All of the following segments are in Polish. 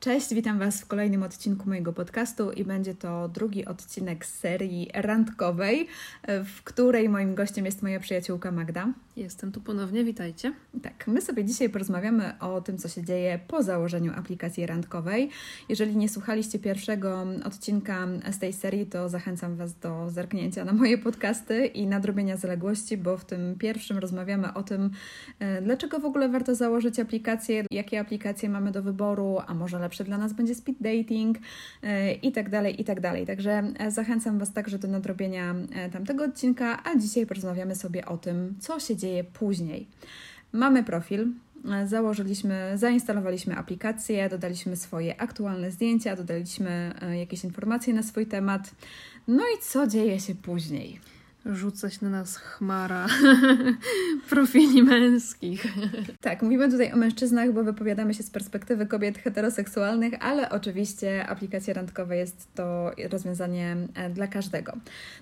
Cześć, witam Was w kolejnym odcinku mojego podcastu i będzie to drugi odcinek z serii randkowej, w której moim gościem jest moja przyjaciółka Magda. Jestem tu ponownie, witajcie. Tak, my sobie dzisiaj porozmawiamy o tym, co się dzieje po założeniu aplikacji randkowej. Jeżeli nie słuchaliście pierwszego odcinka z tej serii, to zachęcam Was do zerknięcia na moje podcasty i nadrobienia zaległości, bo w tym pierwszym rozmawiamy o tym, e, dlaczego w ogóle warto założyć aplikację, jakie aplikacje mamy do wyboru, a może lepsze dla nas będzie speed dating e, i tak dalej, i tak dalej. Także e, zachęcam Was także do nadrobienia tamtego odcinka, a dzisiaj porozmawiamy sobie o tym, co się dzieje później. Mamy profil, założyliśmy, zainstalowaliśmy aplikację, dodaliśmy swoje aktualne zdjęcia, dodaliśmy e, jakieś informacje na swój temat. No i co dzieje się później? Rzuca się na nas chmara profili męskich. Tak, mówimy tutaj o mężczyznach, bo wypowiadamy się z perspektywy kobiet heteroseksualnych, ale oczywiście aplikacja randkowa jest to rozwiązanie e, dla każdego.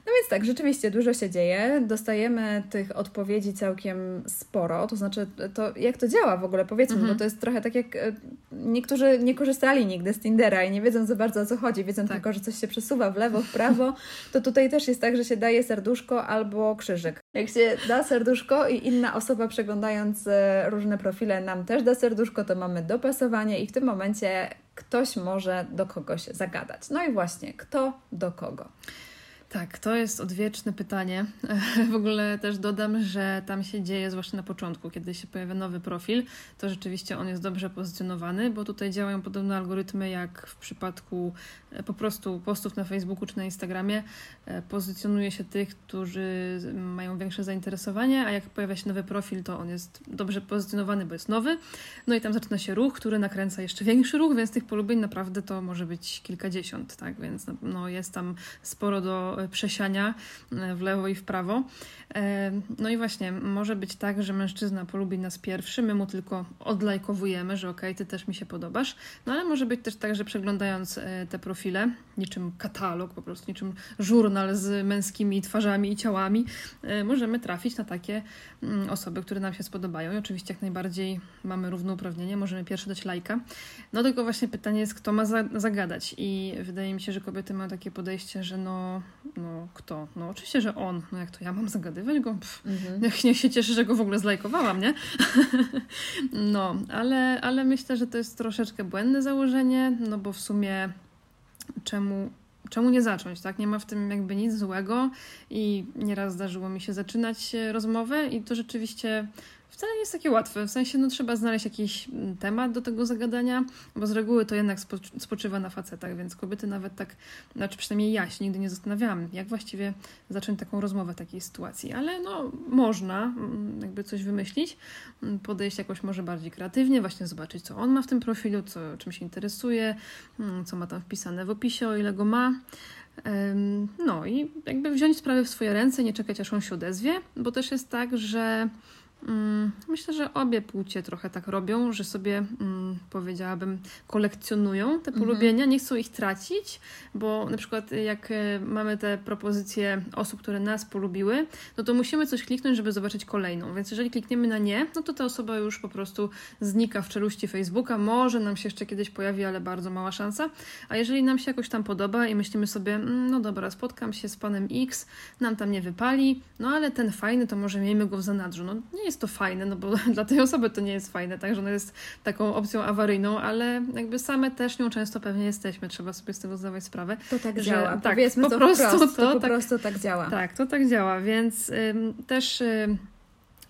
No więc tak, rzeczywiście dużo się dzieje. Dostajemy tych odpowiedzi całkiem sporo. To znaczy, to jak to działa w ogóle, powiedzmy, mhm. bo to jest trochę tak jak e, niektórzy nie korzystali nigdy z Tindera i nie wiedzą za bardzo o co chodzi, wiedzą tak. tylko, że coś się przesuwa w lewo, w prawo. To tutaj też jest tak, że się daje serduszko serduszko albo krzyżyk. Jak się da serduszko i inna osoba przeglądając e, różne profile nam też da serduszko, to mamy dopasowanie i w tym momencie ktoś może do kogoś zagadać. No i właśnie, kto do kogo? Tak, to jest odwieczne pytanie. W ogóle też dodam, że tam się dzieje, zwłaszcza na początku, kiedy się pojawia nowy profil, to rzeczywiście on jest dobrze pozycjonowany, bo tutaj działają podobne algorytmy jak w przypadku po prostu postów na Facebooku czy na Instagramie. E, pozycjonuje się tych, którzy mają większe zainteresowanie, a jak pojawia się nowy profil, to on jest dobrze pozycjonowany, bo jest nowy. No i tam zaczyna się ruch, który nakręca jeszcze większy ruch, więc tych polubień naprawdę to może być kilkadziesiąt, tak? Więc no, jest tam sporo do przesiania e, w lewo i w prawo. E, no i właśnie, może być tak, że mężczyzna polubi nas pierwszy, my mu tylko odlajkowujemy, że okej, okay, ty też mi się podobasz. No ale może być też tak, że przeglądając e, te profile, niczym katalog, po prostu niczym żurnal z męskimi twarzami i ciałami, możemy trafić na takie mm, osoby, które nam się spodobają. I oczywiście jak najbardziej mamy równouprawnienie, możemy pierwszy dać lajka. No tylko właśnie pytanie jest, kto ma za zagadać. I wydaje mi się, że kobiety mają takie podejście, że no, no kto? No oczywiście, że on. No jak to ja mam zagadywać go? Pff, mhm. niech, niech się cieszy, że go w ogóle zlajkowałam, nie? no, ale, ale myślę, że to jest troszeczkę błędne założenie, no bo w sumie czemu czemu nie zacząć, tak? Nie ma w tym jakby nic złego i nieraz zdarzyło mi się zaczynać rozmowę i to rzeczywiście wcale nie jest takie łatwe. W sensie, no trzeba znaleźć jakiś mm, temat do tego zagadania, bo z reguły to jednak spoczywa na facetach, więc kobiety nawet tak, znaczy przynajmniej ja się nigdy nie zastanawiałam, jak właściwie zacząć taką rozmowę w takiej sytuacji. Ale no, można mm, jakby coś wymyślić, mm, podejść jakoś może bardziej kreatywnie, właśnie zobaczyć, co on ma w tym profilu, co, czym się interesuje, co ma tam wpisane w opisie, o ile go ma. No i jakby wziąć sprawę w swoje ręce, nie czekać aż on się odezwie, bo też jest tak, że myślę, że obie płcie trochę tak robią, że sobie mm, powiedziałabym kolekcjonują te mhm. polubienia, nie chcą ich tracić, bo na przykład jak e, mamy te propozycje osób, które nas polubiły, no to musimy coś kliknąć, żeby zobaczyć kolejną. Więc jeżeli klikniemy na nie, no to ta osoba już po prostu znika w czeluści Facebooka. Może nam się jeszcze kiedyś pojawi, ale bardzo mała szansa. A jeżeli nam się jakoś tam podoba i myślimy sobie, mm, no dobra, spotkam się z panem X, nam tam nie wypali, no ale ten fajny, to może miejmy go w zanadrzu. No nie jest jest to fajne, no bo dla tej osoby to nie jest fajne, tak, że ona jest taką opcją awaryjną, ale jakby same też nią często pewnie jesteśmy, trzeba sobie z tego zdawać sprawę. To tak że, działa, tak, powiedzmy po to prostu, to, to po tak, prostu tak działa. Tak, to tak działa, więc ym, też... Ym,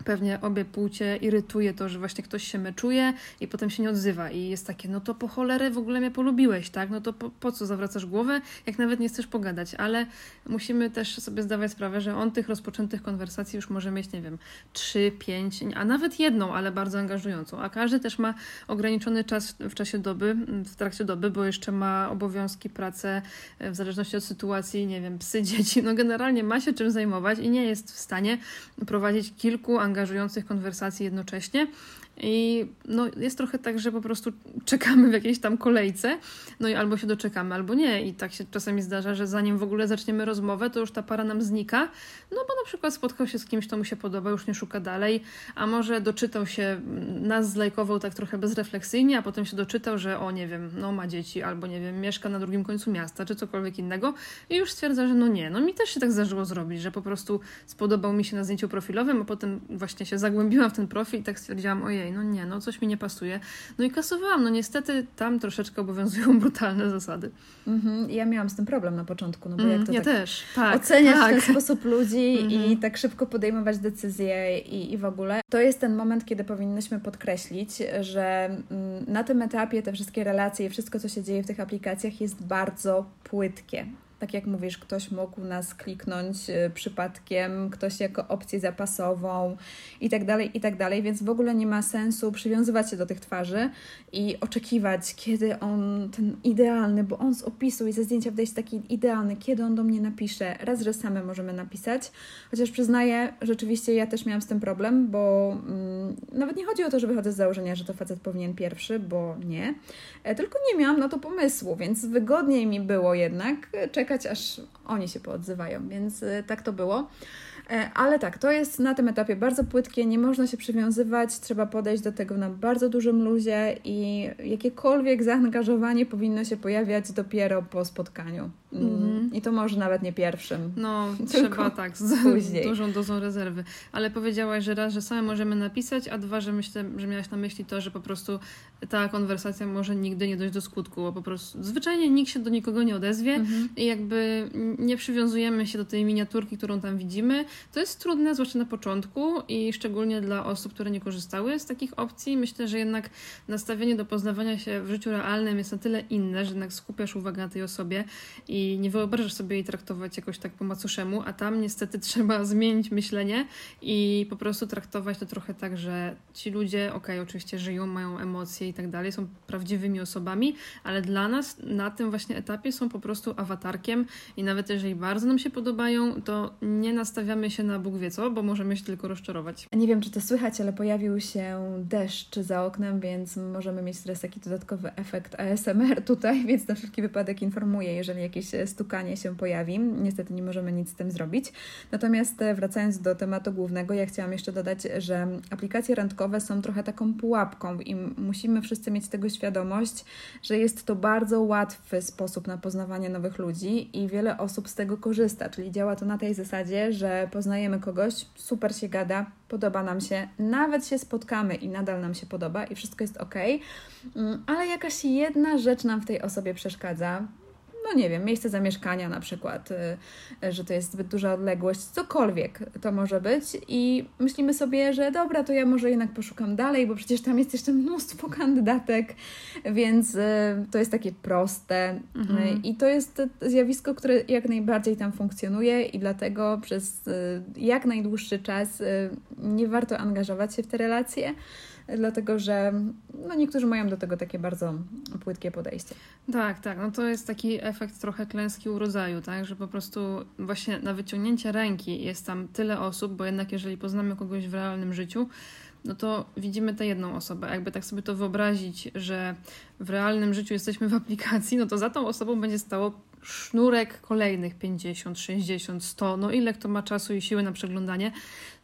pewnie obie płcie irytuje to, że właśnie ktoś się meczuje i potem się nie odzywa. I jest takie, no to po cholerę w ogóle mnie polubiłeś, tak? No to po, po co zawracasz głowę, jak nawet nie chcesz pogadać, ale musimy też sobie zdawać sprawę, że on tych rozpoczętych konwersacji już może mieć, nie wiem, trzy, pięć, a nawet jedną, ale bardzo angażującą, a każdy też ma ograniczony czas w czasie doby, w trakcie doby, bo jeszcze ma obowiązki, pracę, e, w zależności od sytuacji, nie wiem, psy, dzieci, no generalnie ma się czym zajmować i nie jest w stanie prowadzić kilku angażowanych angażujących konwersacji jednocześnie. I no, jest trochę tak, że po prostu czekamy w jakiejś tam kolejce, no i albo się doczekamy, albo nie. I tak się czasami zdarza, że zanim w ogóle zaczniemy rozmowę, to już ta para nam znika, no bo na przykład spotkał się z kimś, kto mu się podoba, już nie szuka dalej, a może doczytał się, nas zlajkował tak trochę bezrefleksyjnie, a potem się doczytał, że o nie wiem, no ma dzieci, albo nie wiem, mieszka na drugim końcu miasta, czy cokolwiek innego. I już stwierdza, że no nie, no mi też się tak zdarzyło zrobić, że po prostu spodobał mi się na zdjęciu profilowym, a potem właśnie się zagłębiłam w ten profil i tak stwierdziłam, ojej, no nie, no coś mi nie pasuje. No i kasowałam, no niestety tam troszeczkę obowiązują brutalne zasady. Mhm. Ja miałam z tym problem na początku, no bo jak to ja tak też, tak, oceniać tak. w ten sposób ludzi i Mhm. tak szybko podejmować decyzje i, i w ogóle. To jest ten moment, kiedy powinnyśmy podkreślić, że mm, na tym etapie te wszystkie relacje i wszystko, co się dzieje w tych aplikacjach jest bardzo płytkie. Tak jak mówisz, ktoś mógł nas kliknąć y, przypadkiem, ktoś jako opcję zapasową i tak dalej, i tak dalej, więc w ogóle nie ma sensu przywiązywać się do tych twarzy i oczekiwać, kiedy on, ten idealny, bo on z opisu i ze zdjęcia wydaje się taki idealny, kiedy on do mnie napisze. Raz, że same możemy napisać, chociaż przyznaję, rzeczywiście ja też miałam z tym problem, bo mm, nawet nie chodzi o to, że wychodzę z założenia, że to facet powinien pierwszy, bo nie, e, tylko nie miałam na to pomysłu, więc wygodniej mi było jednak e, czekać, aż oni się poodzywają, więc e, tak to było. E, Ale tak, to jest na tym etapie bardzo płytkie, nie można się przywiązywać, trzeba podejść do tego na bardzo dużym luzie i jakiekolwiek zaangażowanie powinno się pojawiać dopiero po spotkaniu. Mm. I to może nawet nie pierwszym. No, trzeba tak, z później. dużą dozą rezerwy. Ale powiedziałaś, że raz, że same możemy napisać, a dwa, że myślę, że miałaś na myśli to, że po prostu ta konwersacja może nigdy nie dojść do skutku, bo po prostu zwyczajnie nikt się do nikogo nie odezwie Mhm. i jakby nie przywiązujemy się do tej miniaturki, którą tam widzimy. To jest trudne, zwłaszcza na początku i szczególnie dla osób, które nie korzystały z takich opcji. Myślę, że jednak nastawienie do poznawania się w życiu realnym jest na tyle inne, że jednak skupiasz uwagę na tej osobie i nie wyobrażasz sobie jej traktować jakoś tak po macoszemu, a tam niestety trzeba zmienić myślenie i po prostu traktować to trochę tak, że ci ludzie, okej, oczywiście żyją, mają emocje i tak dalej, są prawdziwymi osobami, ale dla nas na tym właśnie etapie są po prostu awatarkiem i nawet jeżeli bardzo nam się podobają, to nie nastawiamy się na Bóg wie co, bo możemy się tylko rozczarować. Nie wiem, czy to słychać, ale pojawił się deszcz za oknem, więc możemy mieć teraz taki dodatkowy efekt ASMR tutaj, więc na wszelki wypadek informuję, jeżeli jakieś stukanie się pojawi. Niestety nie możemy nic z tym zrobić. Natomiast e, wracając do tematu głównego, ja chciałam jeszcze dodać, że aplikacje randkowe są trochę taką pułapką i musimy wszyscy mieć tego świadomość, że jest to bardzo łatwy sposób na poznawanie nowych ludzi i wiele osób z tego korzysta, czyli działa to na tej zasadzie, że poznajemy kogoś, super się gada, podoba nam się, nawet się spotkamy i nadal nam się podoba i wszystko jest ok, Mm, ale jakaś jedna rzecz nam w tej osobie przeszkadza. No nie wiem, miejsce zamieszkania na przykład, y, że to jest zbyt duża odległość, cokolwiek to może być i myślimy sobie, że dobra, to ja może jednak poszukam dalej, bo przecież tam jest jeszcze mnóstwo kandydatek, więc y, to jest takie proste Mhm. Y, i to jest zjawisko, które jak najbardziej tam funkcjonuje i dlatego przez jak najdłuższy czas nie warto angażować się w te relacje, dlatego że no, niektórzy mają do tego takie bardzo płytkie podejście. Tak, tak. No to jest taki efekt trochę klęski urodzaju, tak? Że po prostu właśnie na wyciągnięcie ręki jest tam tyle osób, bo jednak jeżeli poznamy kogoś w realnym życiu, no to widzimy tę jedną osobę. Jakby tak sobie to wyobrazić, że w realnym życiu jesteśmy w aplikacji, no to za tą osobą będzie stało sznurek kolejnych 50, 60, 100, no ile kto ma czasu i siły na przeglądanie,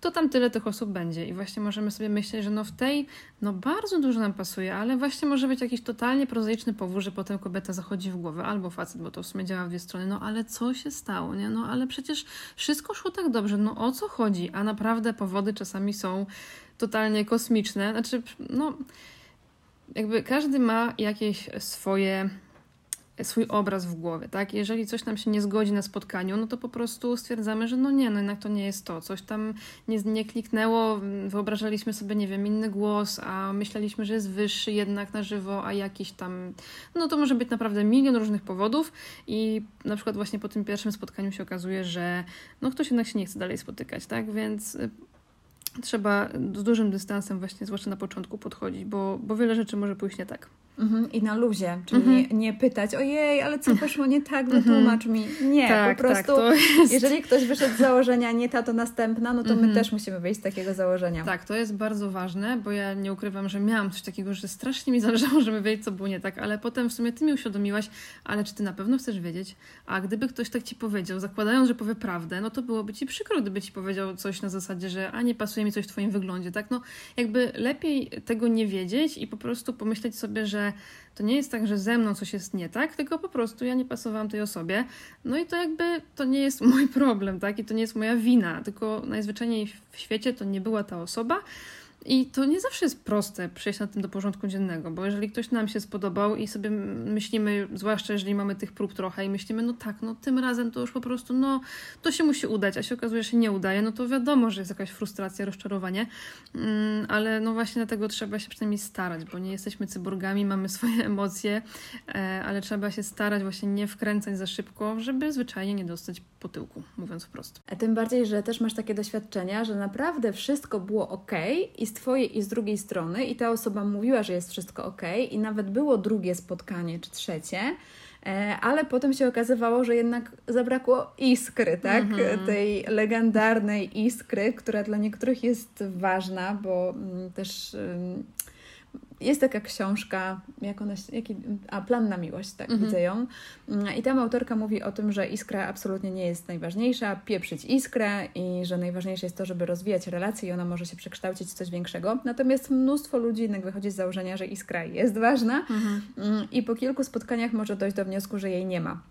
to tam tyle tych osób będzie. I właśnie możemy sobie myśleć, że no w tej, no bardzo dużo nam pasuje, ale właśnie może być jakiś totalnie prozaiczny powód, że potem kobieta zachodzi w głowę, albo facet, bo to w sumie działa w dwie strony, no ale co się stało, nie? No ale przecież wszystko szło tak dobrze, no o co chodzi? A naprawdę powody czasami są totalnie kosmiczne. Znaczy, no jakby każdy ma jakieś swoje swój obraz w głowie, tak? Jeżeli coś nam się nie zgodzi na spotkaniu, no to po prostu stwierdzamy, że no nie, no jednak to nie jest to. Coś tam nie, nie kliknęło, wyobrażaliśmy sobie, nie wiem, inny głos, a myśleliśmy, że jest wyższy jednak na żywo, a jakiś tam... No to może być naprawdę milion różnych powodów i na przykład właśnie po tym pierwszym spotkaniu się okazuje, że no ktoś jednak się nie chce dalej spotykać, tak? Więc y, trzeba z dużym dystansem właśnie, zwłaszcza na początku podchodzić, bo, bo wiele rzeczy może pójść nie tak. Mhm, I na luzie, czyli mhm. nie pytać, ojej, ale co poszło nie tak, mhm. wytłumacz mi. Nie, tak, po tak, prostu, tak, jeżeli ktoś wyszedł z założenia nie ta, to następna, no to my mhm. też musimy wyjść z takiego założenia. Tak, to jest bardzo ważne, bo ja nie ukrywam, że miałam coś takiego, że strasznie mi zależało, żeby wiedzieć, co było nie tak, ale potem w sumie ty mi uświadomiłaś, ale czy ty na pewno chcesz wiedzieć? A gdyby ktoś tak ci powiedział, zakładając, że powie prawdę, no to byłoby ci przykro, gdyby ci powiedział coś na zasadzie, że a nie pasuje mi coś w twoim wyglądzie, tak? No jakby lepiej tego nie wiedzieć i po prostu pomyśleć sobie, że to nie jest tak, że ze mną coś jest nie tak, tylko po prostu ja nie pasowałam tej osobie. No i to jakby to nie jest mój problem, tak? I to nie jest moja wina, tylko najzwyczajniej w świecie to nie była ta osoba. I to nie zawsze jest proste przejść na tym do porządku dziennego, bo jeżeli ktoś nam się spodobał i sobie myślimy, zwłaszcza jeżeli mamy tych prób trochę i myślimy, no tak, no tym razem to już po prostu, no to się musi udać, a się okazuje, że się nie udaje, no to wiadomo, że jest jakaś frustracja, rozczarowanie, mm, ale no właśnie dlatego trzeba się przynajmniej starać, bo nie jesteśmy cyborgami, mamy swoje emocje, e, ale trzeba się starać właśnie nie wkręcać za szybko, żeby zwyczajnie nie dostać po tyłku, mówiąc wprost. A tym bardziej, że też masz takie doświadczenia, że naprawdę wszystko było ok i z Twojej i z drugiej strony i ta osoba mówiła, że jest wszystko ok i nawet było drugie spotkanie czy trzecie, e, ale potem się okazywało, że jednak zabrakło iskry, tak? Mhm. Tej legendarnej iskry, która dla niektórych jest ważna, bo mm, też jest taka książka, jak ona, jaki, a Plan na miłość, tak mhm. widzę ją. Mm, I tam autorka mówi o tym, że iskra absolutnie nie jest najważniejsza, pieprzyć iskrę i że najważniejsze jest to, żeby rozwijać relacje i ona może się przekształcić w coś większego. Natomiast mnóstwo ludzi jednak wychodzi z założenia, że iskra jest ważna mhm. Mm, i po kilku spotkaniach może dojść do wniosku, że jej nie ma.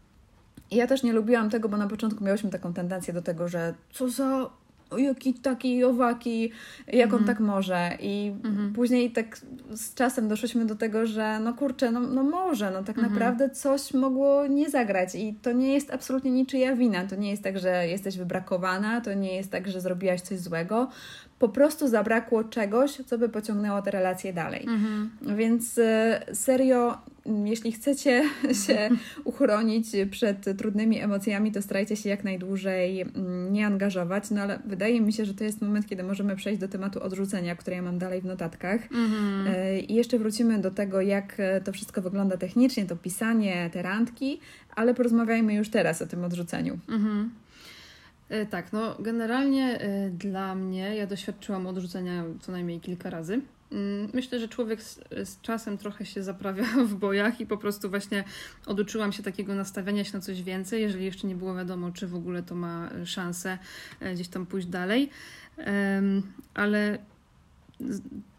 I ja też nie lubiłam tego, bo na początku miałyśmy taką tendencję do tego, że co za jaki taki owaki, jak on mhm. tak może. I mhm. później tak z czasem doszliśmy do tego, że no kurczę, no, no może, no tak mhm. naprawdę coś mogło nie zagrać i to nie jest absolutnie niczyja wina. To nie jest tak, że jesteś wybrakowana, to nie jest tak, że zrobiłaś coś złego. Po prostu zabrakło czegoś, co by pociągnęło te relacje dalej. Więc y, serio jeśli chcecie się uchronić przed trudnymi emocjami, to starajcie się jak najdłużej mm, nie angażować. No ale wydaje mi się, że to jest moment, kiedy możemy przejść do tematu odrzucenia, który ja mam dalej w notatkach. Mhm. E, I jeszcze wrócimy do tego, jak to wszystko wygląda technicznie, to pisanie, te randki, ale porozmawiajmy już teraz o tym odrzuceniu. Mhm. E, tak, no generalnie e, dla mnie, ja doświadczyłam odrzucenia co najmniej kilka razy. Mm, myślę, że człowiek z, z, czasem trochę się zaprawia w bojach i po prostu właśnie oduczyłam się takiego nastawiania się na coś więcej, jeżeli jeszcze nie było wiadomo, czy w ogóle to ma szansę e, gdzieś tam pójść dalej. Ale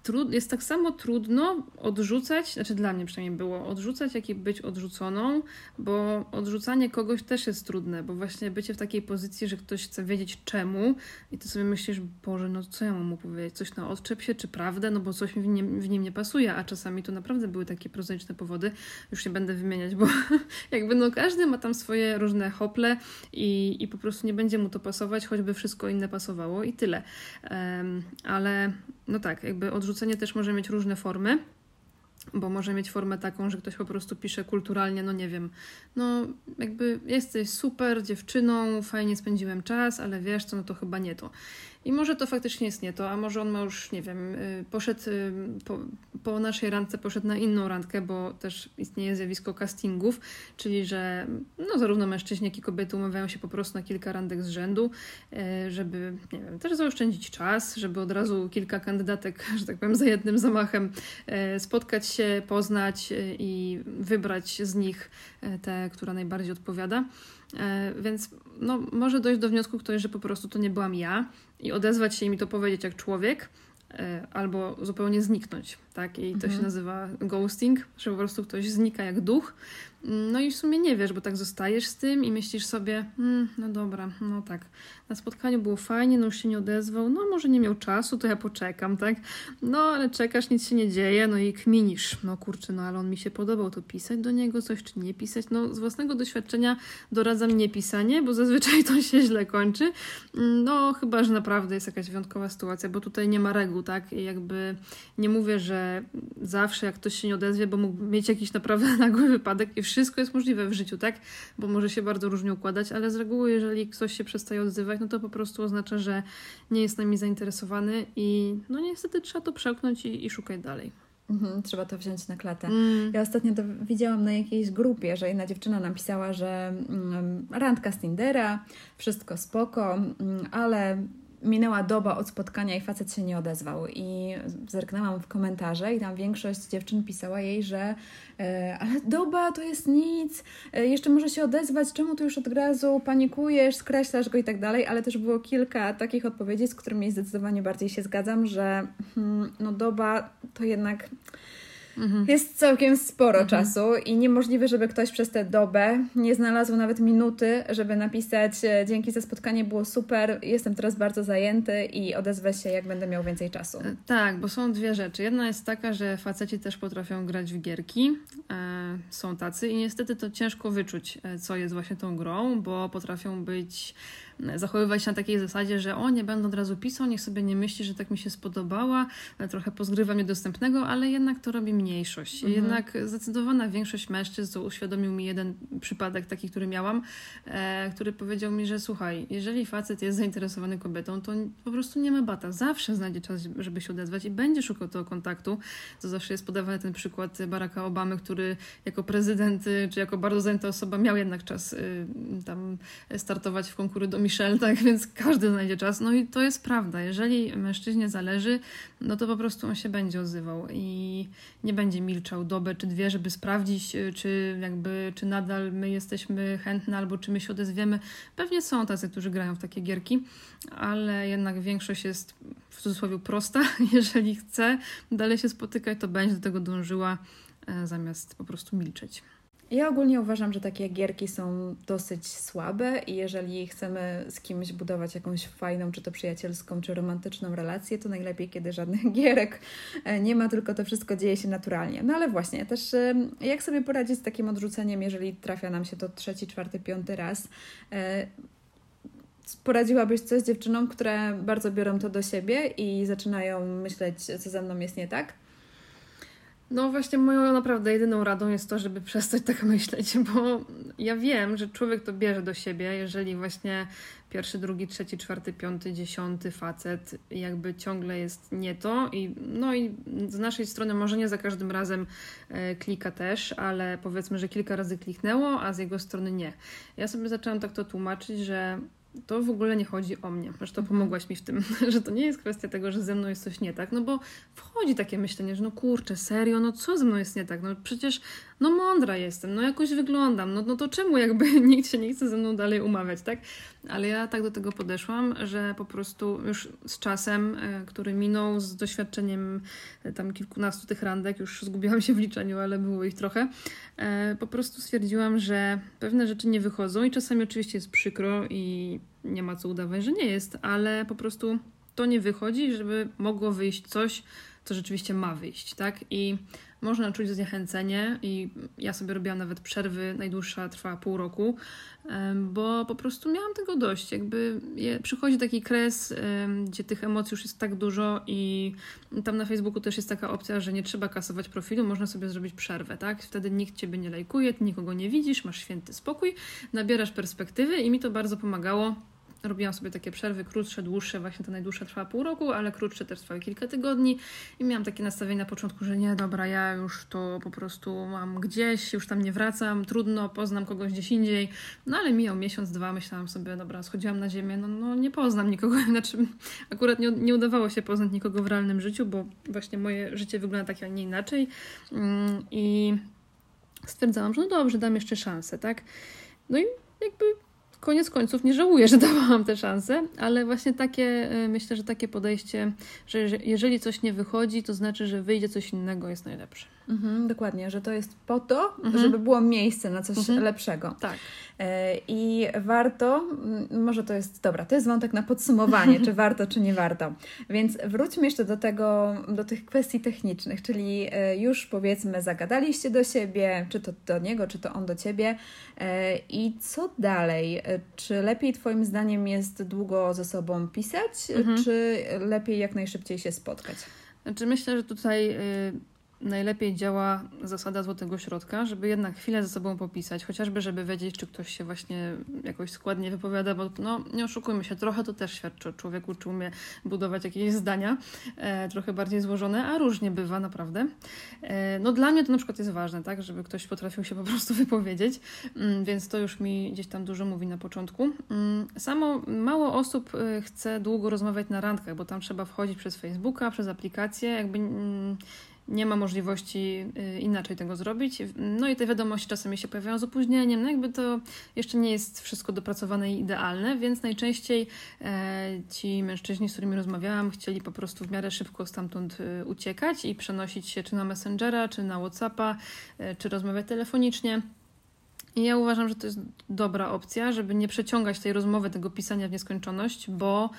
trud, jest tak samo trudno odrzucać, znaczy dla mnie przynajmniej było, odrzucać, jak i być odrzuconą, bo odrzucanie kogoś też jest trudne, bo właśnie bycie w takiej pozycji, że ktoś chce wiedzieć czemu i ty sobie myślisz, Boże, no co ja mam mu powiedzieć, coś na odczep się, czy prawdę, no bo coś mi w nim, w nim nie pasuje, a czasami to naprawdę były takie prozaiczne powody, już nie będę wymieniać, bo jakby no każdy ma tam swoje różne hople i, i po prostu nie będzie mu to pasować, choćby wszystko inne pasowało i tyle. Um, ale no tak, jakby odrzucenie też może mieć różne formy bo może mieć formę taką, że ktoś po prostu pisze kulturalnie, no nie wiem, no jakby jesteś super dziewczyną, fajnie spędziłem czas, ale wiesz co, no to chyba nie to. I może to faktycznie jest nie to, a może on ma już, nie wiem, y, poszedł y, po, po naszej randce, poszedł na inną randkę, bo też istnieje zjawisko castingów, czyli że no, zarówno mężczyźni, jak i kobiety umawiają się po prostu na kilka randek z rzędu, y, żeby, nie wiem, też zaoszczędzić czas, żeby od razu kilka kandydatek, że tak powiem, za jednym zamachem spotkać się, poznać i wybrać z nich tę, która najbardziej odpowiada. Więc no, może dojść do wniosku ktoś, że po prostu to nie byłam ja i odezwać się i mi to powiedzieć jak człowiek, e, albo zupełnie zniknąć, tak? I to mhm. się nazywa ghosting, że po prostu ktoś znika jak duch, no i w sumie nie wiesz, bo tak zostajesz z tym i myślisz sobie, hmm, no dobra, no tak, na spotkaniu było fajnie, no już się nie odezwał, no może nie miał czasu, to ja poczekam, tak? No ale czekasz, nic się nie dzieje, no i kminisz, no kurczę, no ale on mi się podobał, to pisać do niego coś, czy nie pisać? No z własnego doświadczenia doradzam nie pisanie, bo zazwyczaj to się źle kończy, no chyba, że naprawdę jest jakaś wyjątkowa sytuacja, bo tutaj nie ma reguł, tak? I jakby nie mówię, że zawsze jak ktoś się nie odezwie, bo mógł mieć jakiś naprawdę nagły wypadek i wszystko jest możliwe w życiu, tak? Bo może się bardzo różnie układać, ale z reguły, jeżeli ktoś się przestaje odzywać, no to po prostu oznacza, że nie jest nami zainteresowany i no niestety trzeba to przełknąć i, i szukać dalej. Mhm, trzeba to wziąć na klatę. Mm. Ja ostatnio to widziałam na jakiejś grupie, że jedna dziewczyna napisała, że mm, randka z Tindera, wszystko spoko, mm, ale minęła doba od spotkania i facet się nie odezwał. I zerknęłam w komentarze i tam większość dziewczyn pisała jej, że e, ale doba to jest nic, e, jeszcze może się odezwać, czemu tu już od razu panikujesz, skreślasz go i tak dalej, ale też było kilka takich odpowiedzi, z którymi zdecydowanie bardziej się zgadzam, że hmm, no doba to jednak Mhm. Jest całkiem sporo mhm. czasu i niemożliwe, żeby ktoś przez tę dobę nie znalazł nawet minuty, żeby napisać e, dzięki za spotkanie, było super, jestem teraz bardzo zajęty i odezwę się, jak będę miał więcej czasu. E, tak, bo są dwie rzeczy. Jedna jest taka, że faceci też potrafią grać w gierki, e, są tacy i niestety to ciężko wyczuć, co jest właśnie tą grą, bo potrafią być zachowywać się na takiej zasadzie, że o, nie będę od razu pisał, niech sobie nie myśli, że tak mi się spodobała, trochę pozgrywa mnie dostępnego, ale jednak to robi mniejszość. Mhm. Jednak zdecydowana większość mężczyzn, to uświadomił mi jeden przypadek taki, który miałam, e, który powiedział mi, że słuchaj, jeżeli facet jest zainteresowany kobietą, to po prostu nie ma bata. Zawsze znajdzie czas, żeby się odezwać i będzie szukał tego kontaktu. To zawsze jest podawany ten przykład Baracka Obamy, który jako prezydent, czy jako bardzo zajęta osoba miał jednak czas y, tam startować w konkursie do Michelle, tak więc każdy znajdzie czas. No i to jest prawda. Jeżeli mężczyźnie zależy, no to po prostu on się będzie odzywał i nie będzie milczał dobę czy dwie, żeby sprawdzić, y, czy jakby, czy nadal my jesteśmy chętne albo czy my się odezwiemy. Pewnie są tacy, którzy grają w takie gierki, ale jednak większość jest w cudzysłowie prosta. Jeżeli chce dalej się spotykać, to będzie do tego dążyła e, zamiast po prostu milczeć. Ja ogólnie uważam, że takie gierki są dosyć słabe i jeżeli chcemy z kimś budować jakąś fajną, czy to przyjacielską, czy romantyczną relację, to najlepiej, kiedy żadnych gierek e, nie ma, tylko to wszystko dzieje się naturalnie. No ale właśnie, też e, jak sobie poradzić z takim odrzuceniem, jeżeli trafia nam się to trzeci, czwarty, piąty raz? E, poradziłabyś coś dziewczynom, które bardzo biorą to do siebie i zaczynają myśleć, co ze mną jest nie tak? No właśnie moją naprawdę jedyną radą jest to, żeby przestać tak myśleć, bo ja wiem, że człowiek to bierze do siebie, jeżeli właśnie pierwszy, drugi, trzeci, czwarty, piąty, dziesiąty facet jakby ciągle jest nie to i no i z naszej strony może nie za każdym razem e, klika też, ale powiedzmy, że kilka razy kliknęło, a z jego strony nie. Ja sobie zaczęłam tak to tłumaczyć, że to w ogóle nie chodzi o mnie. Zresztą pomogłaś mi w tym, że to nie jest kwestia tego, że ze mną jest coś nie tak, no bo wchodzi takie myślenie, że no kurczę, serio, no co ze mną jest nie tak? No przecież no mądra jestem, no jakoś wyglądam, no, no to czemu jakby nikt się nie chce ze mną dalej umawiać, tak? Ale ja tak do tego podeszłam, że po prostu już z czasem, e, który minął, z doświadczeniem e, tam kilkunastu tych randek, już zgubiłam się w liczeniu, ale było ich trochę, e, po prostu stwierdziłam, że pewne rzeczy nie wychodzą i czasami oczywiście jest przykro i nie ma co udawać, że nie jest, ale po prostu to nie wychodzi, żeby mogło wyjść coś, co rzeczywiście ma wyjść, tak? I można czuć zniechęcenie i ja sobie robiłam nawet przerwy, najdłuższa trwała pół roku, bo po prostu miałam tego dość. Jakby przychodzi taki kres, gdzie tych emocji już jest tak dużo i tam na Facebooku też jest taka opcja, że nie trzeba kasować profilu, można sobie zrobić przerwę, tak? Wtedy nikt ciebie nie lajkuje, nikogo nie widzisz, masz święty spokój, nabierasz perspektywy i mi to bardzo pomagało robiłam sobie takie przerwy krótsze, dłuższe, właśnie ta najdłuższa trwała pół roku, ale krótsze też trwały kilka tygodni. I miałam takie nastawienie na początku, że nie, dobra, ja już to po prostu mam gdzieś, już tam nie wracam, trudno, poznam kogoś gdzieś indziej, no ale mijał miesiąc, dwa, myślałam sobie, dobra, schodziłam na ziemię, no, no nie poznam nikogo, znaczy akurat nie, nie udawało się poznać nikogo w realnym życiu, bo właśnie moje życie wygląda tak, a nie inaczej. Mm, i stwierdzałam, że no dobrze, dam jeszcze szansę, tak, no i jakby koniec końców nie żałuję, że dałam tę szansę, ale właśnie takie, e, myślę, że takie podejście, że jeżeli coś nie wychodzi, to znaczy, że wyjdzie coś innego, jest najlepsze. Mhm, dokładnie, że to jest po to, mhm. żeby było miejsce na coś mhm. lepszego. Tak. E, I warto, może to jest, dobra, to jest wątek na podsumowanie, czy warto, czy nie warto. Więc wróćmy jeszcze do tego, do tych kwestii technicznych, czyli e, już powiedzmy zagadaliście do siebie, czy to do niego, czy to on do ciebie e, i co dalej? Czy lepiej Twoim zdaniem jest długo ze sobą pisać, mhm. czy lepiej jak najszybciej się spotkać? Znaczy myślę, że tutaj najlepiej działa zasada złotego środka, żeby jednak chwilę ze sobą popisać, chociażby żeby wiedzieć, czy ktoś się właśnie jakoś składnie wypowiada, bo no, nie oszukujmy się, trochę to też świadczy o człowieku, czy umie budować jakieś zdania, e, trochę bardziej złożone, a różnie bywa naprawdę. E, no dla mnie to na przykład jest ważne, tak, żeby ktoś potrafił się po prostu wypowiedzieć, mm, więc to już mi gdzieś tam dużo mówi na początku. Mm, samo mało osób e, chce długo rozmawiać na randkach, bo tam trzeba wchodzić przez Facebooka, przez aplikację, jakby mm, nie ma możliwości y, inaczej tego zrobić. No i te wiadomości czasami się pojawiają z opóźnieniem, no jakby to jeszcze nie jest wszystko dopracowane i idealne, więc najczęściej e, ci mężczyźni, z którymi rozmawiałam, chcieli po prostu w miarę szybko stamtąd y, uciekać i przenosić się czy na Messengera, czy na Whatsappa, e, czy rozmawiać telefonicznie. I ja uważam, że to jest dobra opcja, żeby nie przeciągać tej rozmowy, tego pisania w nieskończoność, bo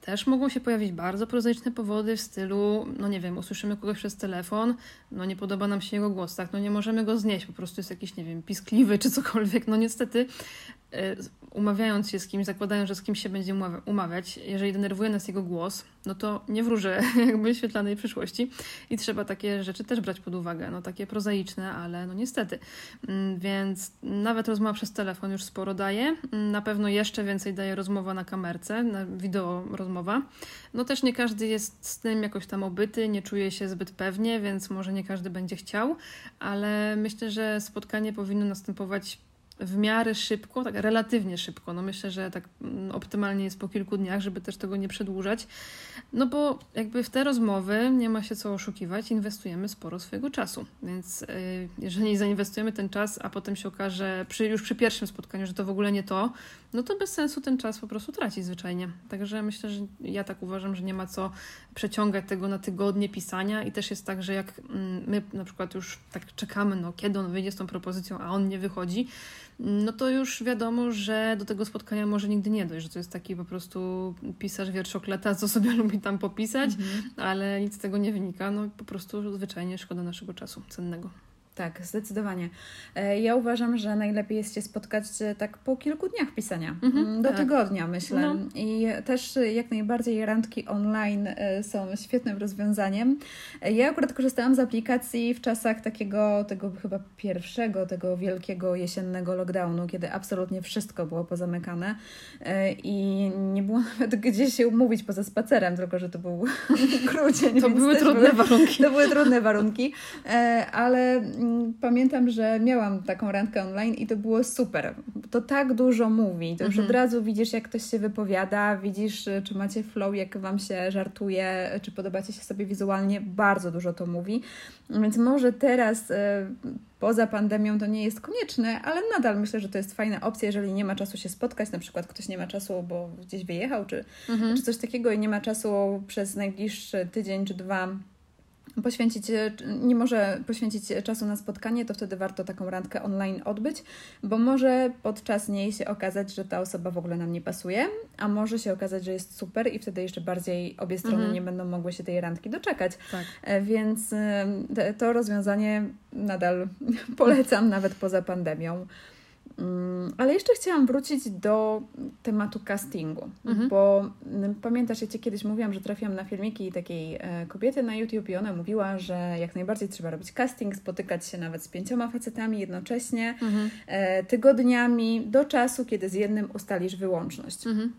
też mogą się pojawić bardzo prozaiczne powody w stylu, no nie wiem, usłyszymy kogoś przez telefon, no nie podoba nam się jego głos, tak, no nie możemy go znieść, po prostu jest jakiś, nie wiem, piskliwy czy cokolwiek. No niestety umawiając się z kimś, zakładając, że z kimś się będzie umawiać, jeżeli denerwuje nas jego głos, no to nie wróżę jakby świetlanej przyszłości i trzeba takie rzeczy też brać pod uwagę, no takie prozaiczne, ale no niestety. Mm, więc nawet rozmowa przez telefon już sporo daje, mm, na pewno jeszcze więcej daje rozmowa na kamerce, na wideo rozmowa. No też nie każdy jest z tym jakoś tam obyty, nie czuje się zbyt pewnie, więc może nie każdy będzie chciał, ale myślę, że spotkanie powinno następować w miarę szybko, tak relatywnie szybko. No myślę, że tak mm, optymalnie jest po kilku dniach, żeby też tego nie przedłużać. No bo jakby w te rozmowy nie ma się co oszukiwać, inwestujemy sporo swojego czasu. Więc yy, jeżeli zainwestujemy ten czas, a potem się okaże przy, już przy pierwszym spotkaniu, że to w ogóle nie to, no to bez sensu ten czas po prostu tracić zwyczajnie. Także myślę, że ja tak uważam, że nie ma co przeciągać tego na tygodnie pisania i też jest tak, że jak mm, my na przykład już tak czekamy, no kiedy on wyjdzie z tą propozycją, a on nie wychodzi, no to już wiadomo, że do tego spotkania może nigdy nie dojść, że to jest taki po prostu pisarz wierszokleta, co sobie lubi tam popisać, mhm. ale nic z tego nie wynika, no po prostu zwyczajnie szkoda naszego czasu cennego. Tak, zdecydowanie. E, ja uważam, że najlepiej jest się spotkać e, tak po kilku dniach pisania. Mhm, mm, do tak. tygodnia, myślę. No. I też jak najbardziej randki online e, są świetnym rozwiązaniem. Ja akurat korzystałam z aplikacji w czasach takiego, tego chyba pierwszego, tego wielkiego jesiennego lockdownu, kiedy absolutnie wszystko było pozamykane i nie było nawet gdzie się umówić poza spacerem, tylko że to był grudzień. To były trudne były, warunki. To były trudne warunki, ale pamiętam, że miałam taką randkę online i to było super. To tak dużo mówi. To już mhm. od razu widzisz, jak ktoś się wypowiada, widzisz, czy macie flow, jak wam się żartuje, czy podobacie się sobie wizualnie. Bardzo dużo to mówi. Więc może teraz e, poza pandemią to nie jest konieczne, ale nadal myślę, że to jest fajna opcja, jeżeli nie ma czasu się spotkać, na przykład ktoś nie ma czasu, bo gdzieś wyjechał, czy, mhm. czy coś takiego i nie ma czasu przez najbliższy tydzień czy dwa poświęcić, nie może poświęcić czasu na spotkanie, to wtedy warto taką randkę online odbyć, bo może podczas niej się okazać, że ta osoba w ogóle nam nie pasuje, a może się okazać, że jest super i wtedy jeszcze bardziej obie strony mhm. nie będą mogły się tej randki doczekać. Tak. E, więc to rozwiązanie nadal polecam nawet poza pandemią. Mm, ale jeszcze chciałam wrócić do tematu castingu, mhm. bo mm, pamiętasz, ja Ci kiedyś mówiłam, że trafiłam na filmiki takiej e, kobiety na YouTube i ona mówiła, że jak najbardziej trzeba robić casting, spotykać się nawet z pięcioma facetami jednocześnie, mhm. E, tygodniami, do czasu, kiedy z jednym ustalisz wyłączność. Mhm.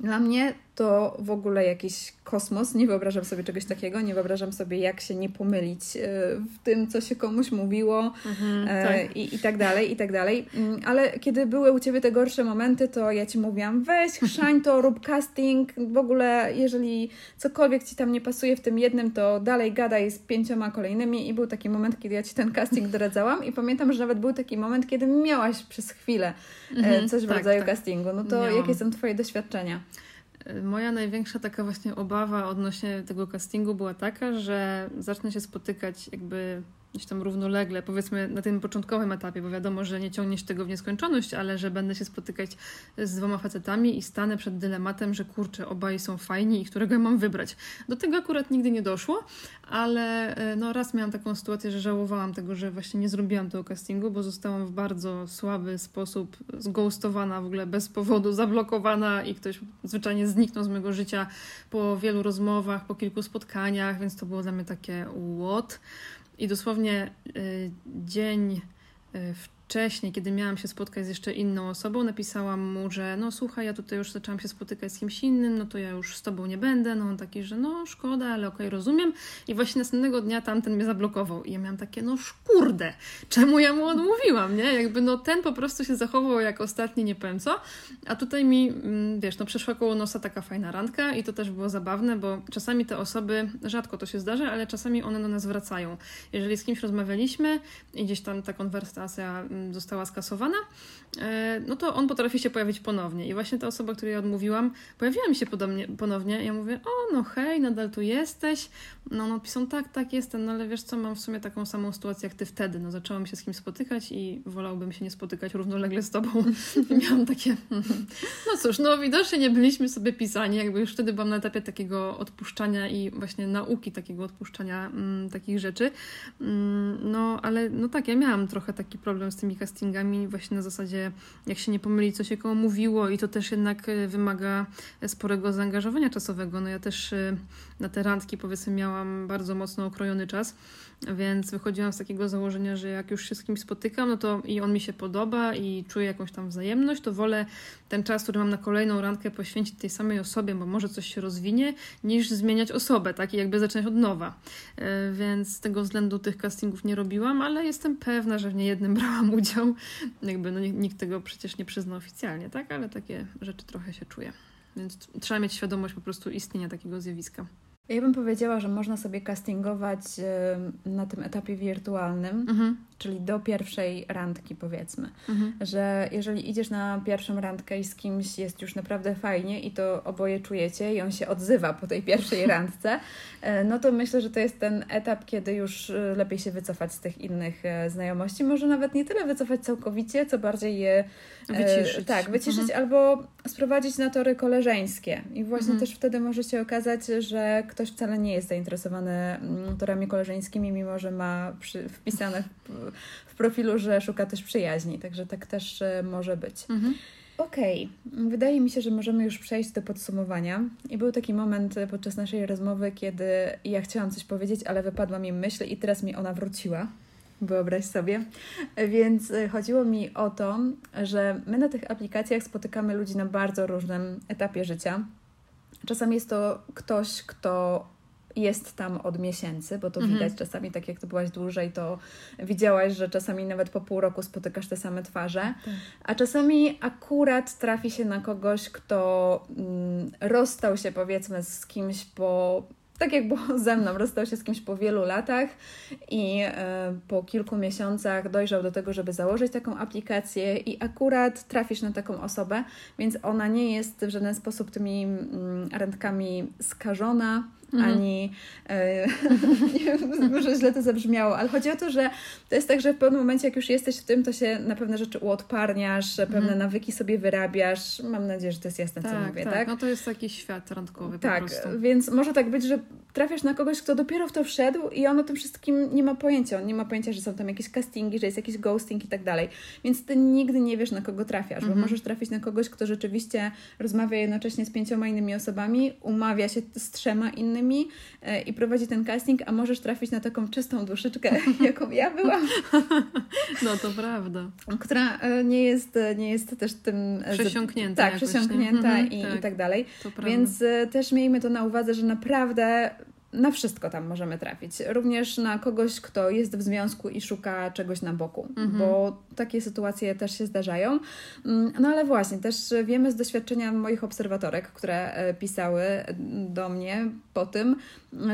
Dla mnie to w ogóle jakiś kosmos. Nie wyobrażam sobie czegoś takiego. Nie wyobrażam sobie, jak się nie pomylić e, w tym, co się komuś mówiło mhm, e, tak. i, i tak dalej, i tak dalej. Mm, ale kiedy były u Ciebie te gorsze momenty, to ja Ci mówiłam, weź chrzań to, rób casting. W ogóle, jeżeli cokolwiek Ci tam nie pasuje w tym jednym, to dalej gadaj z pięcioma kolejnymi. I był taki moment, kiedy ja Ci ten casting doradzałam i pamiętam, że nawet był taki moment, kiedy miałaś przez chwilę e, mhm, coś w tak, rodzaju tak. castingu. No to Miałam. jakie są Twoje doświadczenia? Moja największa taka właśnie obawa odnośnie tego castingu była taka, że zacznę się spotykać jakby gdzieś tam równolegle, powiedzmy na tym początkowym etapie, bo wiadomo, że nie ciągniesz tego w nieskończoność, ale że będę się spotykać z dwoma facetami i stanę przed dylematem, że kurczę, obaj są fajni i którego mam wybrać. Do tego akurat nigdy nie doszło, ale e, no raz miałam taką sytuację, że żałowałam tego, że właśnie nie zrobiłam tego castingu, bo zostałam w bardzo słaby sposób zgoustowana, w ogóle bez powodu, zablokowana i ktoś zwyczajnie zniknął z mojego życia po wielu rozmowach, po kilku spotkaniach, więc to było dla mnie takie what? I dosłownie y, dzień y, wcześniej, kiedy miałam się spotkać z jeszcze inną osobą, napisałam mu, że no słuchaj, ja tutaj już zaczęłam się spotykać z kimś innym, no to ja już z tobą nie będę. No on taki, że no szkoda, ale okej, okay, rozumiem. I właśnie następnego dnia tamten mnie zablokował. I ja miałam takie, no szkurde, czemu ja mu odmówiłam, nie? Jakby no ten po prostu się zachował jak ostatni, nie powiem co. A tutaj mi, mm, wiesz, no przeszła koło nosa taka fajna randka i to też było zabawne, bo czasami te osoby, rzadko to się zdarza, ale czasami one do nas wracają. Jeżeli z kimś rozmawialiśmy i gdzieś tam ta konwersacja została skasowana, e, no to on potrafi się pojawić ponownie. I właśnie ta osoba, której odmówiłam, pojawiła mi się podobnie, ponownie. Ja mówię, o no hej, nadal tu jesteś. No on odpisał, tak, tak jestem, no ale wiesz co, mam w sumie taką samą sytuację jak ty wtedy. No zaczęłam się z kimś spotykać i wolałbym się nie spotykać równolegle z tobą. Miałam takie, no cóż, no widocznie nie byliśmy sobie pisani, jakby już wtedy byłam na etapie takiego odpuszczania i właśnie nauki takiego odpuszczania mm, takich rzeczy. Mm, no ale no tak, ja miałam trochę taki problem z tymi castingami właśnie na zasadzie, jak się nie pomyli, co się komu mówiło i to też jednak e, wymaga sporego zaangażowania czasowego. No ja też e, na te randki powiedzmy miałam bardzo mocno okrojony czas, więc wychodziłam z takiego założenia, że jak już się z kimś spotykam, no to i on mi się podoba i czuję jakąś tam wzajemność, to wolę ten czas, który mam na kolejną randkę poświęcić tej samej osobie, bo może coś się rozwinie, niż zmieniać osobę, tak? I jakby zacząć od nowa. E, więc z tego względu tych castingów nie robiłam, ale jestem pewna, że w niejednym brałam udział. Jakby no nikt tego przecież nie przyzna oficjalnie, tak? Ale takie rzeczy trochę się czuje. Więc trzeba mieć świadomość po prostu istnienia takiego zjawiska. Ja bym powiedziała, że można sobie castingować na tym etapie wirtualnym, mhm. Czyli do pierwszej randki, powiedzmy. Mhm. Że jeżeli idziesz na pierwszą randkę i z kimś jest już naprawdę fajnie i to oboje czujecie i on się odzywa po tej pierwszej randce, e, no to myślę, że to jest ten etap, kiedy już e, lepiej się wycofać z tych innych e, znajomości. Może nawet nie tyle wycofać całkowicie, co bardziej je wyciszyć. Tak, wyciszyć mhm. albo sprowadzić na tory koleżeńskie. I właśnie mhm. też wtedy może się okazać, że ktoś wcale nie jest zainteresowany mm, torami koleżeńskimi, mimo że ma przy, wpisane w, profilu, że szuka też przyjaźni. Także tak też e, może być. Mhm. Okej, okay. wydaje mi się, że możemy już przejść do podsumowania. I był taki moment e, podczas naszej rozmowy, kiedy ja chciałam coś powiedzieć, ale wypadła mi myśl i teraz mi ona wróciła. Wyobraź sobie. Więc e, chodziło mi o to, że my na tych aplikacjach spotykamy ludzi na bardzo różnym etapie życia. Czasami jest to ktoś, kto jest tam od miesięcy, bo to mhm. widać czasami, tak jak to byłaś dłużej, to widziałaś, że czasami nawet po pół roku spotykasz te same twarze, tak. a czasami akurat trafi się na kogoś, kto mm, rozstał się powiedzmy z kimś po tak jak było ze mną, rozstał się z kimś po wielu latach i e, po kilku miesiącach dojrzał do tego, żeby założyć taką aplikację i akurat trafisz na taką osobę, więc ona nie jest w żaden sposób tymi mm, randkami skażona mhm. ani e, nie wiem, może źle to zabrzmiało, ale chodzi o to, że to jest tak, że w pewnym momencie, jak już jesteś w tym, to się na pewne rzeczy uodparniasz, pewne mhm. nawyki sobie wyrabiasz. Mam nadzieję, że to jest jasne, tak, co mówię, tak? tak? No to jest taki świat randkowy tak, więc może tak być, że trafiasz na kogoś, kto dopiero w to wszedł i on o tym wszystkim nie ma pojęcia. On nie ma pojęcia, że są tam jakieś castingi, że jest jakiś ghosting i tak dalej. Więc ty nigdy nie wiesz, na kogo trafiasz, mhm. bo możesz trafić na kogoś, kto rzeczywiście rozmawia jednocześnie z pięcioma innymi osobami, umawia się z trzema innymi innymi e, i prowadzi ten casting, a możesz trafić na taką czystą duszyczkę, jaką ja byłam. No to prawda. Która e, nie jest, nie jest też tym... E, przesiąknięta Tak, przesiąknięta mhm, i, tak. i tak dalej. Więc też miejmy to na uwadze, że naprawdę na wszystko tam możemy trafić. Również na kogoś, kto jest w związku i szuka czegoś na boku, mhm. bo takie sytuacje też się zdarzają. Mm, no ale właśnie, też wiemy z doświadczenia moich obserwatorek, które e, pisały do mnie po tym,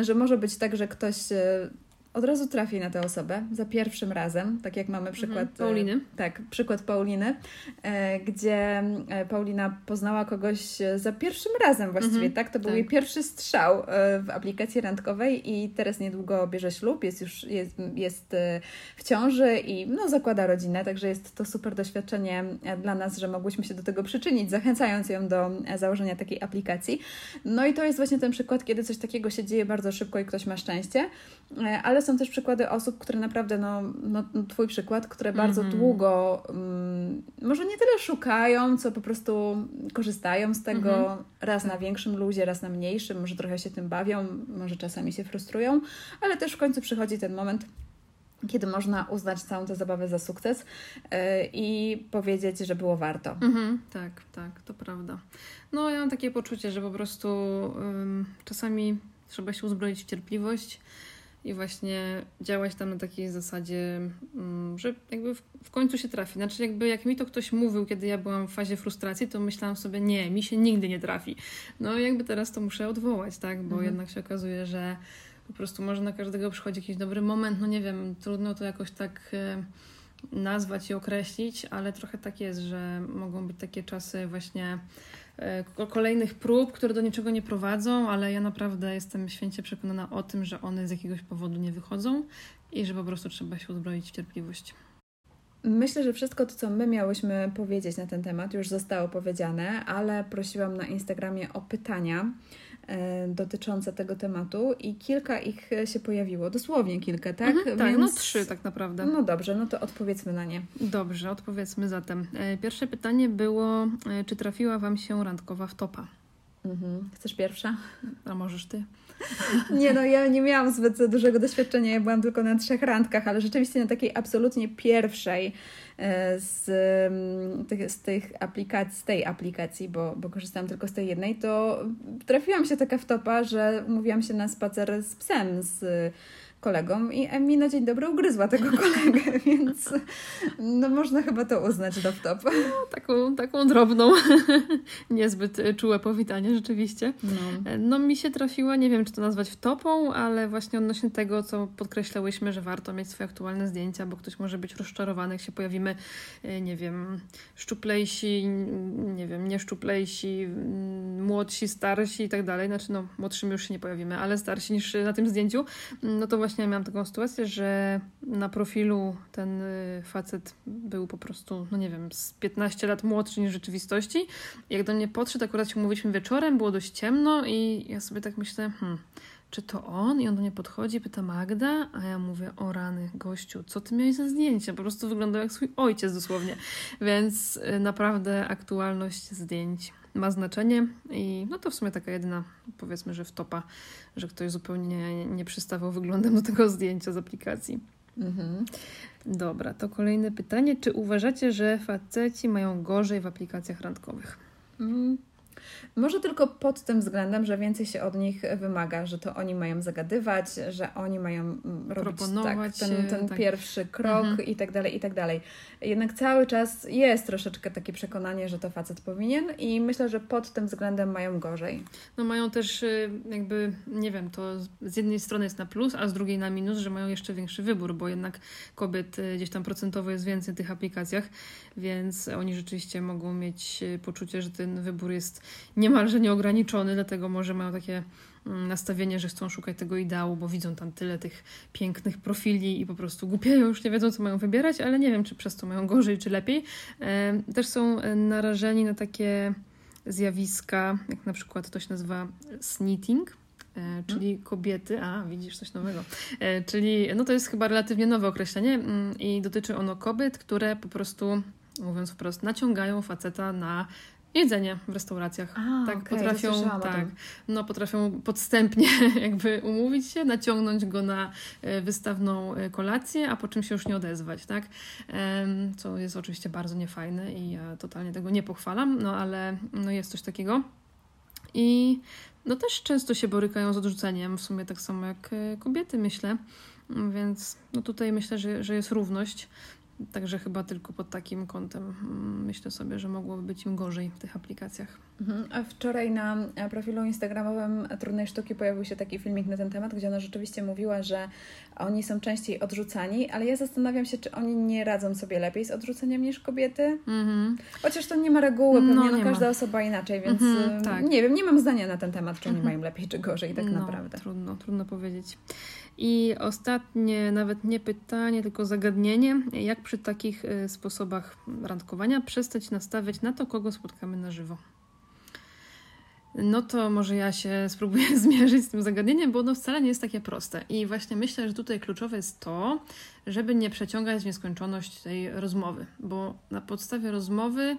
że może być tak, że ktoś e, od razu trafi na tę osobę za pierwszym razem, tak jak mamy przykład mhm, Pauliny. Tak, przykład Pauliny, e, gdzie e, Paulina poznała kogoś za pierwszym razem właściwie, mhm, tak? To był tak. jej pierwszy strzał w aplikacji randkowej i teraz niedługo bierze ślub, jest już jest, jest w ciąży i no, zakłada rodzinę, także jest to super doświadczenie dla nas, że mogłyśmy się do tego przyczynić, zachęcając ją do założenia takiej aplikacji. No i to jest właśnie ten przykład, kiedy coś takiego się dzieje bardzo szybko i ktoś ma szczęście, ale są też przykłady osób, które naprawdę, no, no, no Twój przykład, które bardzo mm -hmm. długo um, może nie tyle szukają, co po prostu korzystają z tego mm -hmm. raz na większym luzie, raz na mniejszym, może trochę się tym bawią, może czasami się frustrują, ale też w końcu przychodzi ten moment, kiedy można uznać całą tę zabawę za sukces yy, i powiedzieć, że było warto. Mhm, tak, tak, to prawda. No, ja mam takie poczucie, że po prostu czasami trzeba się uzbroić w cierpliwość i właśnie działać tam na takiej zasadzie, mm, że jakby w, końcu się trafi. Znaczy, jakby jak mi to ktoś mówił, kiedy ja byłam w fazie frustracji, to myślałam sobie, nie, mi się nigdy nie trafi. No, jakby teraz to muszę odwołać, tak, bo mhm. jednak się okazuje, że po prostu może na każdego przychodzi jakiś dobry moment, no nie wiem, trudno to jakoś tak e, nazwać i określić, ale trochę tak jest, że mogą być takie czasy właśnie kolejnych prób, które do niczego nie prowadzą, ale ja naprawdę jestem święcie przekonana o tym, że one z jakiegoś powodu nie wychodzą i że po prostu trzeba się uzbroić w cierpliwość. Myślę, że wszystko to, co my miałyśmy powiedzieć na ten temat, już zostało powiedziane, ale prosiłam na Instagramie o pytania E, dotyczące tego tematu i kilka ich się pojawiło, dosłownie kilka, tak? Mhm, tak, no trzy tak naprawdę. No dobrze, no to odpowiedzmy na nie. Dobrze, odpowiedzmy zatem. E, pierwsze pytanie było, e, czy trafiła Wam się randkowa w topa? Mhm. Chcesz pierwsza? A możesz Ty? Nie no, ja nie miałam zbyt dużego doświadczenia, ja byłam tylko na trzech randkach, ale rzeczywiście na takiej absolutnie pierwszej E, z, mm, z, tych aplikacji, z tej aplikacji, bo, bo korzystałam tylko z tej jednej, to trafiłam się taka wtopa, że umówiłam się na spacer z psem, z kolegą i Emi na dzień dobry ugryzła tego kolegę, więc no można chyba to uznać do top. No, taką, taką drobną, niezbyt czułe powitanie rzeczywiście. No. no mi się trafiła, nie wiem czy to nazwać wtopą, ale właśnie odnośnie tego, co podkreślałyśmy, że warto mieć swoje aktualne zdjęcia, bo ktoś może być rozczarowany, jak się pojawimy, e, nie wiem, szczuplejsi, nie wiem, nie szczuplejsi, młodsi, starsi i tak dalej. Znaczy no, młodszymi już się nie pojawimy, ale starsi niż na tym zdjęciu, no to właśnie właśnie miałam taką sytuację, że na profilu ten y, facet był po prostu, no nie wiem, z 15 lat młodszy niż w rzeczywistości. Jak do mnie podszedł, akurat się mówiliśmy wieczorem, było dość ciemno i ja sobie tak myślę, hmm, czy to on? I on do mnie podchodzi, pyta Magda, a ja mówię, o rany, gościu, co ty miałeś za zdjęcie? Po prostu wyglądał jak swój ojciec dosłownie. Więc y, naprawdę aktualność zdjęć ma znaczenie i no to w sumie taka jedyna, powiedzmy, że wtopa, że ktoś zupełnie nie przystawał wyglądem do tego zdjęcia z aplikacji. Mhm. Dobra, to kolejne pytanie. Czy uważacie, że faceci mają gorzej w aplikacjach randkowych? Mm, może tylko pod tym względem, że więcej się od nich wymaga, że to oni mają zagadywać, że oni mają mm, robić tak, ten, ten tak. pierwszy krok mhm. i tak dalej, i tak dalej. Jednak cały czas jest troszeczkę takie przekonanie, że to facet powinien i myślę, że pod tym względem mają gorzej. No mają też y, jakby, nie wiem, to z jednej strony jest na plus, a z drugiej na minus, że mają jeszcze większy wybór, bo jednak kobiet y, gdzieś tam procentowo jest więcej w tych aplikacjach, więc oni rzeczywiście mogą mieć poczucie, że ten wybór jest niemalże nieograniczony, dlatego może mają takie mm, nastawienie, że chcą szukać tego ideału, bo widzą tam tyle tych pięknych profili i po prostu głupieją, już nie wiedzą, co mają wybierać, ale nie wiem, czy przez to mają gorzej, czy lepiej. Też są e, narażeni na takie zjawiska, jak na przykład to się nazywa snitting, e, czyli kobiety, a widzisz coś nowego, e, czyli no to jest chyba relatywnie nowe określenie mm, i dotyczy ono kobiet, które po prostu, mówiąc wprost, naciągają faceta na jedzenie w restauracjach. A, tak, okay, potrafią, tak, no, potrafią podstępnie jakby umówić się, naciągnąć go na e, wystawną e, kolację, a po czym się już nie odezwać, tak? Co jest oczywiście bardzo niefajne i ja totalnie tego nie pochwalam, no ale no, jest coś takiego. I no też często się borykają z odrzuceniem, w sumie tak samo jak e, kobiety, myślę. Więc no tutaj myślę, że, że jest równość. Także chyba tylko pod takim kątem mm, myślę sobie, że mogłoby być im gorzej w tych aplikacjach. Mhm. A wczoraj na profilu instagramowym Trudnej Sztuki pojawił się taki filmik na ten temat, gdzie ona rzeczywiście mówiła, że oni są częściej odrzucani, ale ja zastanawiam się, czy oni nie radzą sobie lepiej z odrzuceniem niż kobiety. Mhm. Chociaż to nie ma reguły, pewnie no, no każda ma. osoba inaczej, więc mhm, tak. nie wiem, nie mam zdania na ten temat, czy oni mhm. mają lepiej czy gorzej tak no, naprawdę. Trudno, trudno powiedzieć. I ostatnie, nawet nie pytanie, tylko zagadnienie. Jak przy takich y, sposobach randkowania przestać nastawiać na to, kogo spotkamy na żywo? No to może ja się spróbuję zmierzyć z tym zagadnieniem, bo ono wcale nie jest takie proste. I właśnie myślę, że tutaj kluczowe jest to, żeby nie przeciągać w nieskończoność tej rozmowy, bo na podstawie rozmowy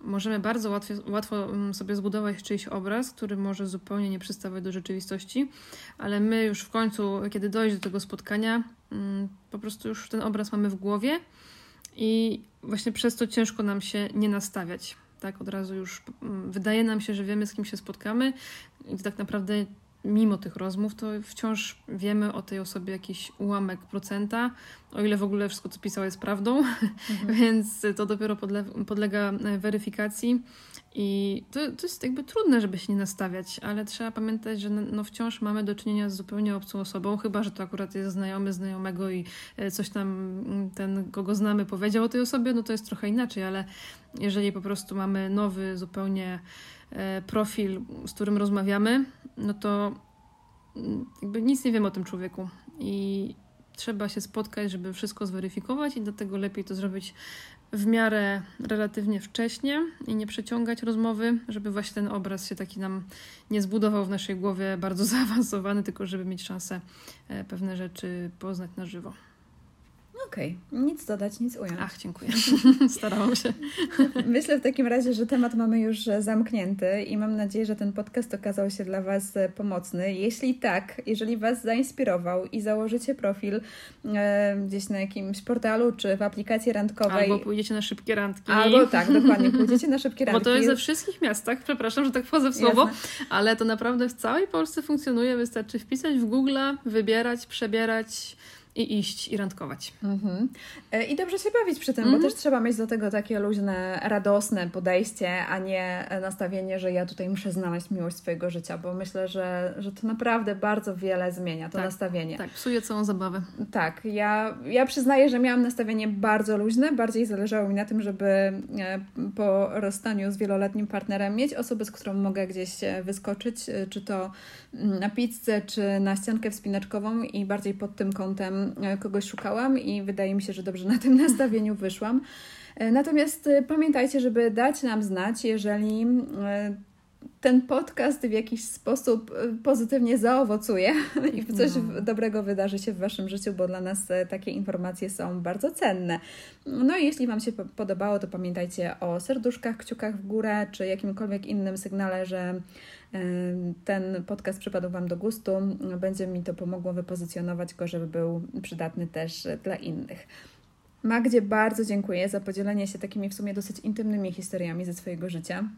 możemy bardzo łatwo, łatwo mm, sobie zbudować czyjś obraz, który może zupełnie nie przystawać do rzeczywistości, ale my już w końcu, kiedy dojdzie do tego spotkania, mm, po prostu już ten obraz mamy w głowie i właśnie przez to ciężko nam się nie nastawiać. Tak, od razu już mm, wydaje nam się, że wiemy, z kim się spotkamy, i tak naprawdę mimo tych rozmów, to wciąż wiemy o tej osobie jakiś ułamek procenta, o ile w ogóle wszystko, co pisał, jest prawdą, mhm. więc to dopiero podle podlega e, weryfikacji. I to, to jest jakby trudne, żeby się nie nastawiać, ale trzeba pamiętać, że no wciąż mamy do czynienia z zupełnie obcą osobą, chyba że to akurat jest znajomy znajomego i e, coś tam mm, ten, kogo znamy, powiedział o tej osobie, no to jest trochę inaczej, ale jeżeli po prostu mamy nowy, zupełnie e, profil, z którym rozmawiamy, no to mm, jakby nic nie wiemy o tym człowieku i trzeba się spotkać, żeby wszystko zweryfikować i dlatego lepiej to zrobić w miarę relatywnie wcześnie i nie przeciągać rozmowy, żeby właśnie ten obraz się taki nam nie zbudował w naszej głowie bardzo zaawansowany, tylko żeby mieć szansę e, pewne rzeczy poznać na żywo. Okej, okay. nic dodać, nic ująć. Ach, dziękuję. Starałam się. Myślę w takim razie, że temat mamy już zamknięty i mam nadzieję, że ten podcast okazał się dla Was pomocny. Jeśli tak, jeżeli Was zainspirował i założycie profil e, gdzieś na jakimś portalu czy w aplikacji randkowej. Albo pójdziecie na szybkie randki. Albo tak, dokładnie, pójdziecie na szybkie randki. Bo to jest we wszystkich miastach, przepraszam, że tak wchodzę w słowo, Jasne. ale to naprawdę w całej Polsce funkcjonuje. Wystarczy wpisać w Google, wybierać, przebierać i iść i randkować. Mhm. E, I dobrze się bawić przy tym, mhm. bo też trzeba mieć do tego takie luźne, radosne podejście, a nie nastawienie, że ja tutaj muszę znaleźć miłość swojego życia, bo myślę, że, że to naprawdę bardzo wiele zmienia, to tak, nastawienie. Tak, psuje całą zabawę. Tak, ja, ja przyznaję, że miałam nastawienie bardzo luźne, bardziej zależało mi na tym, żeby e, po rozstaniu z wieloletnim partnerem mieć osobę, z którą mogę gdzieś e, wyskoczyć, czy to na pizzę, czy na ściankę wspinaczkową i bardziej pod tym kątem E, kogoś szukałam i wydaje mi się, że dobrze na tym nastawieniu wyszłam. E, natomiast e, pamiętajcie, żeby dać nam znać, jeżeli ten podcast w jakiś sposób pozytywnie zaowocuje i coś no. dobrego wydarzy się w Waszym życiu, bo dla nas takie informacje są bardzo cenne. No i jeśli Wam się podobało, to pamiętajcie o serduszkach, kciukach w górę, czy jakimkolwiek innym sygnale, że ten podcast przypadł Wam do gustu. Będzie mi to pomogło wypozycjonować go, żeby był przydatny też dla innych. Magdzie bardzo dziękuję za podzielenie się takimi w sumie dosyć intymnymi historiami ze swojego życia.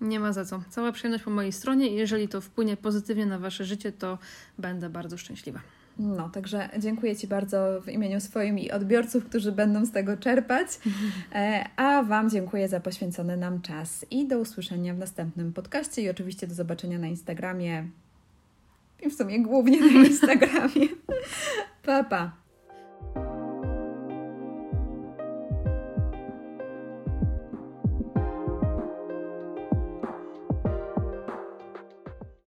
Nie ma za co. Cała przyjemność po mojej stronie i jeżeli to wpłynie pozytywnie na Wasze życie, to będę bardzo szczęśliwa. No, także dziękuję Ci bardzo w imieniu swoim i odbiorców, którzy będą z tego czerpać. E, a Wam dziękuję za poświęcony nam czas i do usłyszenia w następnym podcaście i oczywiście do zobaczenia na Instagramie. I w sumie głównie na Instagramie. pa, pa.